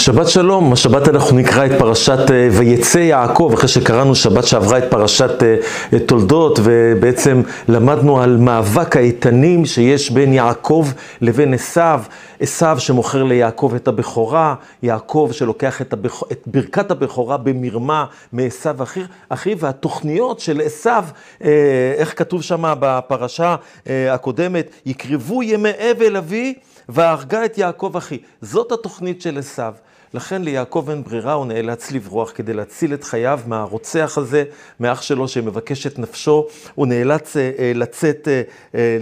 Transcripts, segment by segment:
שבת שלום, השבת אנחנו נקרא את פרשת אה, ויצא יעקב, אחרי שקראנו שבת שעברה את פרשת אה, תולדות, ובעצם למדנו על מאבק האיתנים שיש בין יעקב לבין עשיו, עשיו שמוכר ליעקב את הבכורה, יעקב שלוקח את, הבכ... את ברכת הבכורה במרמה מעשיו אחיו, והתוכניות של עשיו, אה, איך כתוב שם בפרשה הקודמת, יקרבו ימי אבל אבי והרגה את יעקב אחי. זאת התוכנית של עשיו. לכן ליעקב אין ברירה, הוא נאלץ לברוח כדי להציל את חייו מהרוצח הזה, מאח שלו שמבקש את נפשו. הוא נאלץ אה, אה, לצאת אה, אה,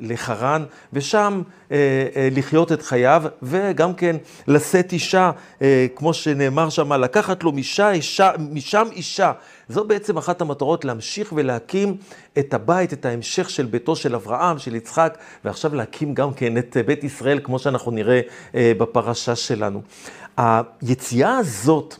לחרן, ושם אה, אה, לחיות את חייו, וגם כן לשאת אישה, אה, כמו שנאמר שם, לקחת לו משם אישה, משם אישה. זו בעצם אחת המטרות, להמשיך ולהקים את הבית, את ההמשך של ביתו של אברהם, של יצחק, ועכשיו להקים גם כן את בית ישראל, כמו שאנחנו נראה אה, בפרשה שלנו. היציאה הזאת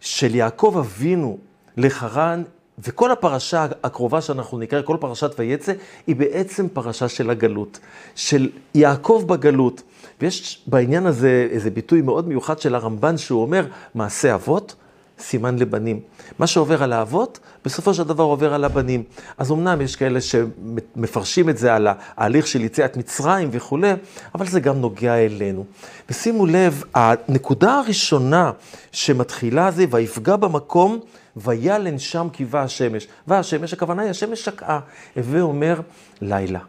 של יעקב אבינו לחרן, וכל הפרשה הקרובה שאנחנו נקרא, כל פרשת ויצא, היא בעצם פרשה של הגלות, של יעקב בגלות. ויש בעניין הזה איזה ביטוי מאוד מיוחד של הרמב"ן, שהוא אומר, מעשה אבות, סימן לבנים. מה שעובר על האבות, בסופו של דבר עובר על הבנים. אז אמנם יש כאלה שמפרשים את זה על ההליך של יציאת מצרים וכולי, אבל זה גם נוגע אלינו. ושימו לב, הנקודה הראשונה שמתחילה זה, ויפגע במקום, וילן שם קיבה השמש. והשמש, הכוונה היא השמש שקעה. הווה אומר, לילה.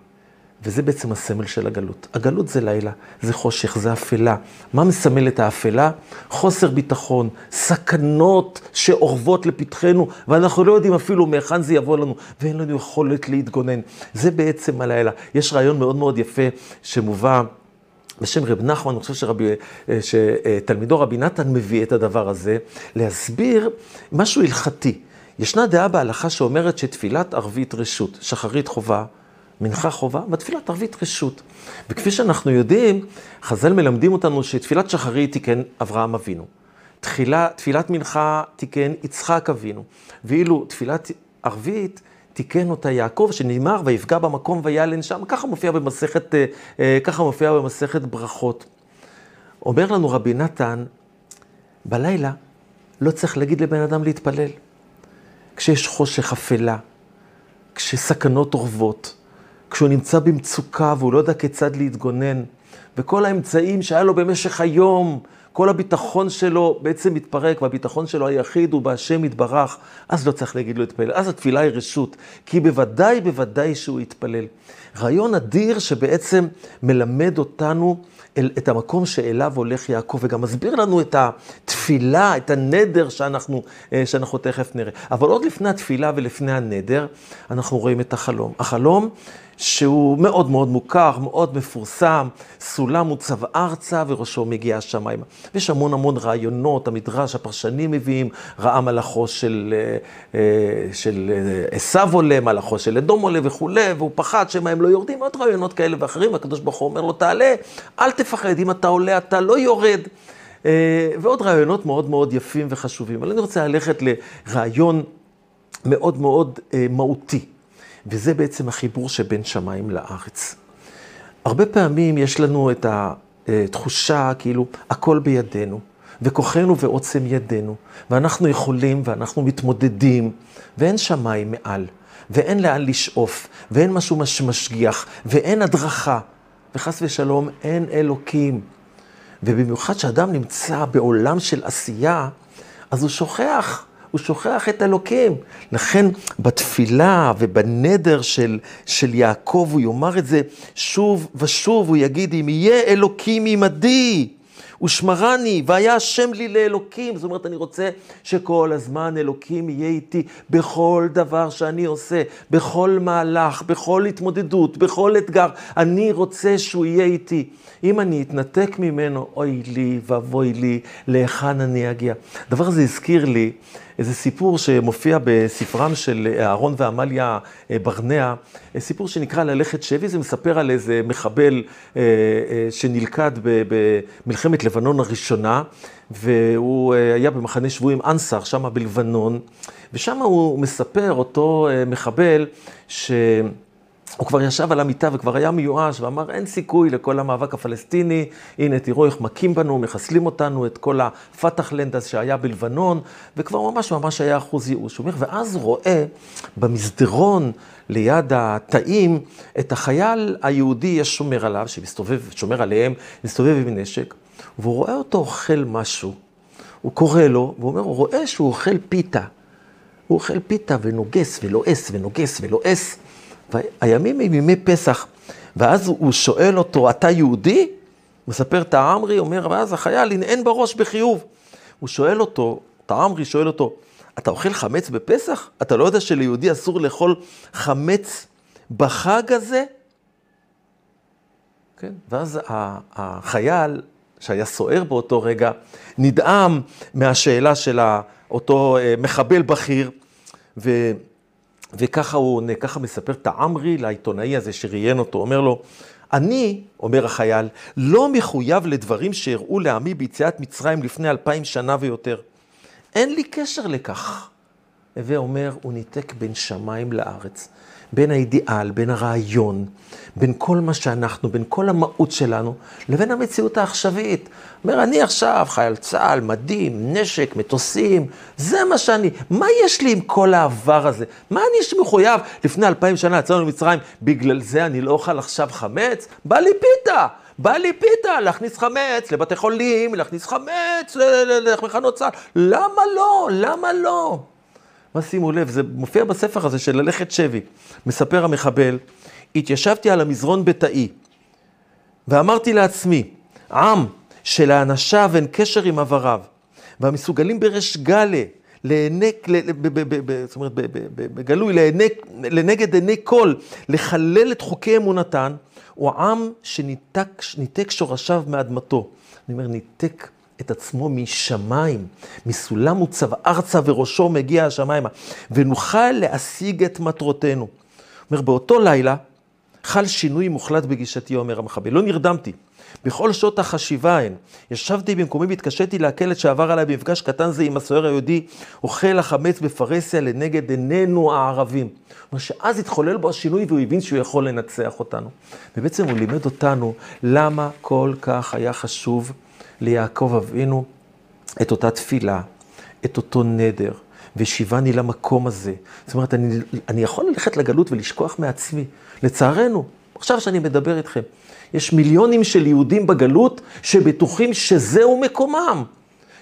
וזה בעצם הסמל של הגלות. הגלות זה לילה, זה חושך, זה אפלה. מה מסמל את האפלה? חוסר ביטחון, סכנות שאורבות לפתחנו, ואנחנו לא יודעים אפילו מהיכן זה יבוא לנו, ואין לנו יכולת להתגונן. זה בעצם הלילה. יש רעיון מאוד מאוד יפה שמובא בשם רב נחמן, אני חושב שרבי, אה, שתלמידו רבי נתן מביא את הדבר הזה, להסביר משהו הלכתי. ישנה דעה בהלכה שאומרת שתפילת ערבית רשות, שחרית חובה, מנחה חובה, בתפילת ערבית רשות. וכפי שאנחנו יודעים, חז"ל מלמדים אותנו שתפילת שחרית תיקן אברהם אבינו. תחילה, תפילת מנחה תיקן יצחק אבינו. ואילו תפילת ערבית תיקן אותה יעקב, שנאמר ויפגע במקום וילן שם. ככה מופיע במסכת, אה, אה, ככה מופיע במסכת ברכות. אומר לנו רבי נתן, בלילה לא צריך להגיד לבן אדם להתפלל. כשיש חושך אפלה, כשסכנות אורבות, כשהוא נמצא במצוקה והוא לא יודע כיצד להתגונן, וכל האמצעים שהיה לו במשך היום, כל הביטחון שלו בעצם מתפרק, והביטחון שלו היחיד הוא בהשם יתברך, אז לא צריך להגיד לו להתפלל, אז התפילה היא רשות, כי בוודאי, בוודאי שהוא יתפלל. רעיון אדיר שבעצם מלמד אותנו אל, את המקום שאליו הולך יעקב, וגם מסביר לנו את התפילה, את הנדר שאנחנו, אה, שאנחנו תכף נראה. אבל עוד לפני התפילה ולפני הנדר, אנחנו רואים את החלום. החלום שהוא מאוד מאוד מוכר, מאוד מפורסם, סולם מוצב ארצה וראשו מגיע השמיימה. ויש המון המון רעיונות, המדרש, הפרשנים מביאים, ראה מלאכו של, אה, אה, של עשיו עולה, מלאכו של אדום עולה וכולי, והוא פחד שמא הם לא יורדים, עוד רעיונות כאלה ואחרים, והקדוש ברוך הוא אומר לו, תעלה, אל תפחד, אם אתה עולה אתה לא יורד. אה, ועוד רעיונות מאוד מאוד יפים וחשובים. אבל אני רוצה ללכת לרעיון מאוד מאוד מהותי. וזה בעצם החיבור שבין שמיים לארץ. הרבה פעמים יש לנו את התחושה כאילו הכל בידינו, וכוחנו ועוצם ידינו, ואנחנו יכולים ואנחנו מתמודדים, ואין שמיים מעל, ואין לאן לשאוף, ואין משהו משגיח, ואין הדרכה, וחס ושלום אין אלוקים. ובמיוחד כשאדם נמצא בעולם של עשייה, אז הוא שוכח הוא שוכח את אלוקים. לכן בתפילה ובנדר של, של יעקב, הוא יאמר את זה שוב ושוב, הוא יגיד, אם יהיה אלוקים עמדי, ושמרני, והיה השם לי לאלוקים. זאת אומרת, אני רוצה שכל הזמן אלוקים יהיה איתי בכל דבר שאני עושה, בכל מהלך, בכל התמודדות, בכל אתגר. אני רוצה שהוא יהיה איתי. אם אני אתנתק ממנו, אוי לי ואבוי לי, להיכן אני אגיע. הדבר הזה הזכיר לי איזה סיפור שמופיע בספרם של אהרון ועמליה אה, ברנע, אה, סיפור שנקרא ללכת שבי, זה מספר על איזה מחבל אה, שנלכד במלחמת לבנון הראשונה, והוא היה במחנה שבויים אנסר, שם בלבנון, ושם הוא מספר, אותו מחבל, ש... הוא כבר ישב על המיטה וכבר היה מיואש ואמר, אין סיכוי לכל המאבק הפלסטיני, הנה תראו איך מכים בנו, מחסלים אותנו, את כל הפתח-לנד הזה שהיה בלבנון, וכבר ממש ממש היה אחוז ייאוש. הוא אומר, ואז רואה במסדרון ליד התאים את החייל היהודי השומר עליו, שמסתובב, שומר עליהם, מסתובב עם נשק, והוא רואה אותו אוכל משהו. הוא קורא לו, והוא אומר, הוא רואה שהוא אוכל פיתה. הוא אוכל פיתה ונוגס ולועס ונוגס ולועס. והימים הם ימי פסח, ואז הוא שואל אותו, אתה יהודי? מספר תעמרי, אומר, ואז החייל הנהן בראש בחיוב. הוא שואל אותו, תעמרי שואל אותו, אתה אוכל חמץ בפסח? אתה לא יודע שליהודי אסור לאכול חמץ בחג הזה? כן, ואז החייל, שהיה סוער באותו רגע, נדהם מהשאלה של אותו אה, מחבל בכיר, ו... וככה הוא עונה, ככה מספר תעמרי לעיתונאי הזה שראיין אותו, אומר לו, אני, אומר החייל, לא מחויב לדברים שהראו לעמי ביציאת מצרים לפני אלפיים שנה ויותר. אין לי קשר לכך. הווה אומר, הוא ניתק בין שמיים לארץ. בין האידיאל, בין הרעיון, בין כל מה שאנחנו, בין כל המהות שלנו, לבין המציאות העכשווית. אומר, אני עכשיו חייל צה"ל, מדים, נשק, מטוסים, זה מה שאני, מה יש לי עם כל העבר הזה? מה אני מחויב? לפני אלפיים שנה יצאנו למצרים, בגלל זה אני לא אוכל עכשיו חמץ? בא לי פיתה. בא לי פיתה, להכניס חמץ לבתי חולים, להכניס חמץ למחנות צה"ל. למה לא? למה לא? מה שימו לב, זה מופיע בספר הזה של ללכת שבי. מספר המחבל, התיישבתי על המזרון בתאי, ואמרתי לעצמי, עם שלאנשיו אין קשר עם עבריו, והמסוגלים בריש גלה, לענק, זאת אומרת, בגלוי, לנגד עיני כל, לחלל את חוקי אמונתן, הוא עם שניתק שורשיו מאדמתו. אני אומר, ניתק את עצמו משמיים, מסולם מוצב ארצה וראשו מגיע השמיימה, ונוכל להשיג את מטרותינו. אומר, באותו לילה חל שינוי מוחלט בגישתי, אומר המחבל. לא נרדמתי. בכל שעות החשיבה הן. ישבתי במקומי והתקשיתי לעכל את שעבר עליי במפגש קטן זה עם הסוהר היהודי, אוכל החמץ בפרהסיה לנגד עינינו הערבים. אומר שאז התחולל בו השינוי והוא הבין שהוא יכול לנצח אותנו. ובעצם הוא לימד אותנו למה כל כך היה חשוב ליעקב אבינו את אותה תפילה, את אותו נדר, ושיבני למקום הזה. זאת אומרת, אני, אני יכול ללכת לגלות ולשכוח מעצמי. לצערנו, עכשיו שאני מדבר איתכם, יש מיליונים של יהודים בגלות שבטוחים שזהו מקומם.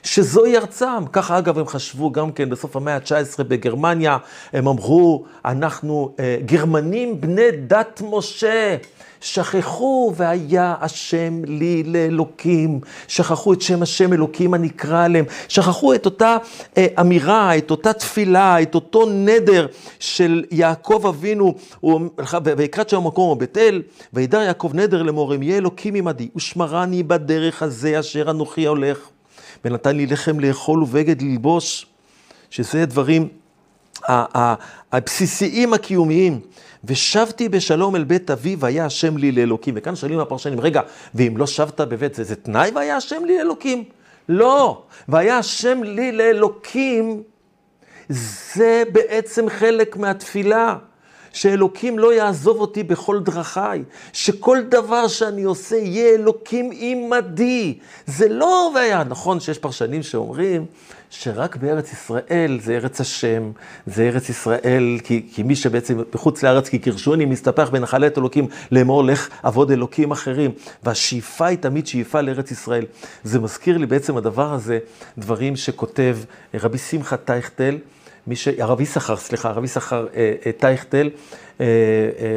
שזוהי ארצם. ככה אגב הם חשבו גם כן בסוף המאה ה-19 בגרמניה, הם אמרו, אנחנו אה, גרמנים בני דת משה. שכחו והיה השם לי לאלוקים, שכחו את שם השם אלוקים הנקרא עליהם, שכחו את אותה אה, אמירה, את אותה תפילה, את אותו נדר של יעקב אבינו, ויקרא שם המקום בבית אל, וידר יעקב נדר לאמור, אם יהיה אלוקים עמדי, ושמרני בדרך הזה אשר אנוכי הולך. ונתן לי לחם לאכול ובגד ללבוש, שזה דברים הבסיסיים הקיומיים. ושבתי בשלום אל בית אבי והיה השם לי לאלוקים. וכאן שואלים הפרשנים, רגע, ואם לא שבת בבית זה, זה תנאי והיה השם לי לאלוקים? לא, והיה השם לי לאלוקים, זה בעצם חלק מהתפילה. שאלוקים לא יעזוב אותי בכל דרכיי, שכל דבר שאני עושה יהיה אלוקים עמדי. זה לא והיה, נכון שיש פרשנים שאומרים שרק בארץ ישראל זה ארץ השם, זה ארץ ישראל, כי, כי מי שבעצם בחוץ לארץ, כי קירשוני מסתפח בנחלי את אלוקים לאמור לך עבוד אלוקים אחרים, והשאיפה היא תמיד שאיפה לארץ ישראל. זה מזכיר לי בעצם הדבר הזה, דברים שכותב רבי שמחה טייכטל, מי ש... הרב יששכר, סליחה, הרב יששכר אה, אה, טייכטל, אה,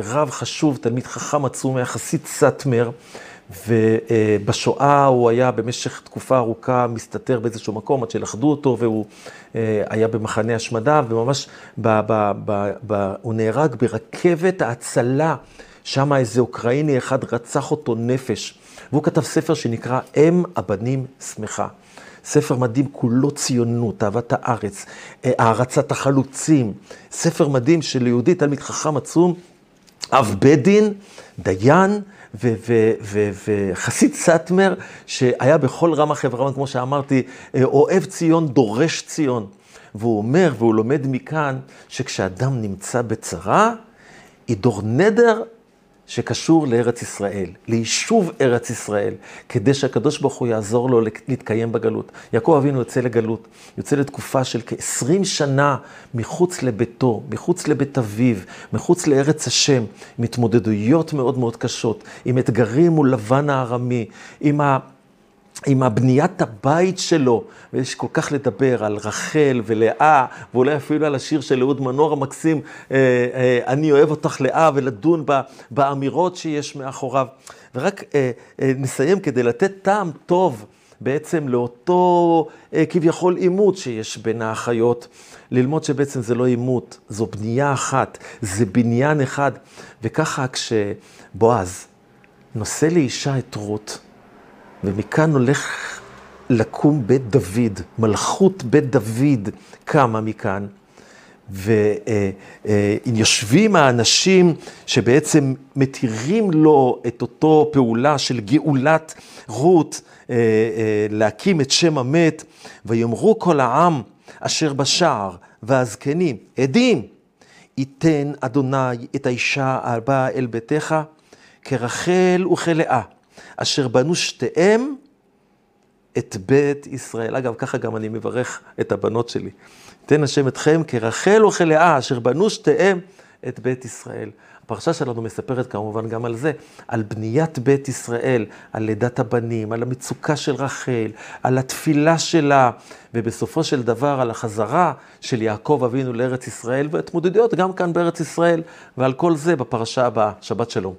רב חשוב, תלמיד חכם עצום, היה חסיד סאטמר, ובשואה הוא היה במשך תקופה ארוכה מסתתר באיזשהו מקום עד שלכדו אותו, והוא היה במחנה השמדה, וממש ב, ב, ב, ב, הוא נהרג ברכבת ההצלה, שם איזה אוקראיני אחד רצח אותו נפש, והוא כתב ספר שנקרא אם הבנים שמחה. ספר מדהים, כולו ציונות, אהבת הארץ, אה, הערצת החלוצים. ספר מדהים של יהודי, תלמיד חכם עצום, אב בית דין, דיין וחסיד סאטמר, שהיה בכל רמ"ח איבריו, כמו שאמרתי, אה, אוהב ציון, דורש ציון. והוא אומר, והוא לומד מכאן, שכשאדם נמצא בצרה, היא דור נדר שקשור לארץ ישראל, ליישוב ארץ ישראל, כדי שהקדוש ברוך הוא יעזור לו להתקיים בגלות. יעקב אבינו יוצא לגלות, יוצא לתקופה של כ-20 שנה מחוץ לביתו, מחוץ לבית אביו, מחוץ לארץ השם, עם התמודדויות מאוד מאוד קשות, עם אתגרים מול לבן הארמי, עם ה... עם הבניית הבית שלו, ויש כל כך לדבר על רחל ולאה, ואולי אפילו על השיר של אהוד מנור המקסים, אה, אה, אני אוהב אותך לאה, ולדון באמירות שיש מאחוריו. ורק אה, נסיים כדי לתת טעם טוב בעצם לאותו כביכול עימות שיש בין האחיות, ללמוד שבעצם זה לא עימות, זו בנייה אחת, זה בניין אחד. וככה כשבועז נושא לאישה את רות, ומכאן הולך לקום בית דוד, מלכות בית דוד קמה מכאן. ויושבים האנשים שבעצם מתירים לו את אותו פעולה של גאולת רות, אה, אה, להקים את שם המת, ויאמרו כל העם אשר בשער והזקנים, עדים, ייתן אדוני את האישה הבאה אל ביתך כרחל וכלאה. אשר בנו שתיהם את בית ישראל. אגב, ככה גם אני מברך את הבנות שלי. תן השם אתכם כרחל וכלאה, אשר בנו שתיהם את בית ישראל. הפרשה שלנו מספרת כמובן גם על זה, על בניית בית ישראל, על לידת הבנים, על המצוקה של רחל, על התפילה שלה, ובסופו של דבר על החזרה של יעקב אבינו לארץ ישראל, והתמודדויות גם כאן בארץ ישראל, ועל כל זה בפרשה הבאה. שבת שלום.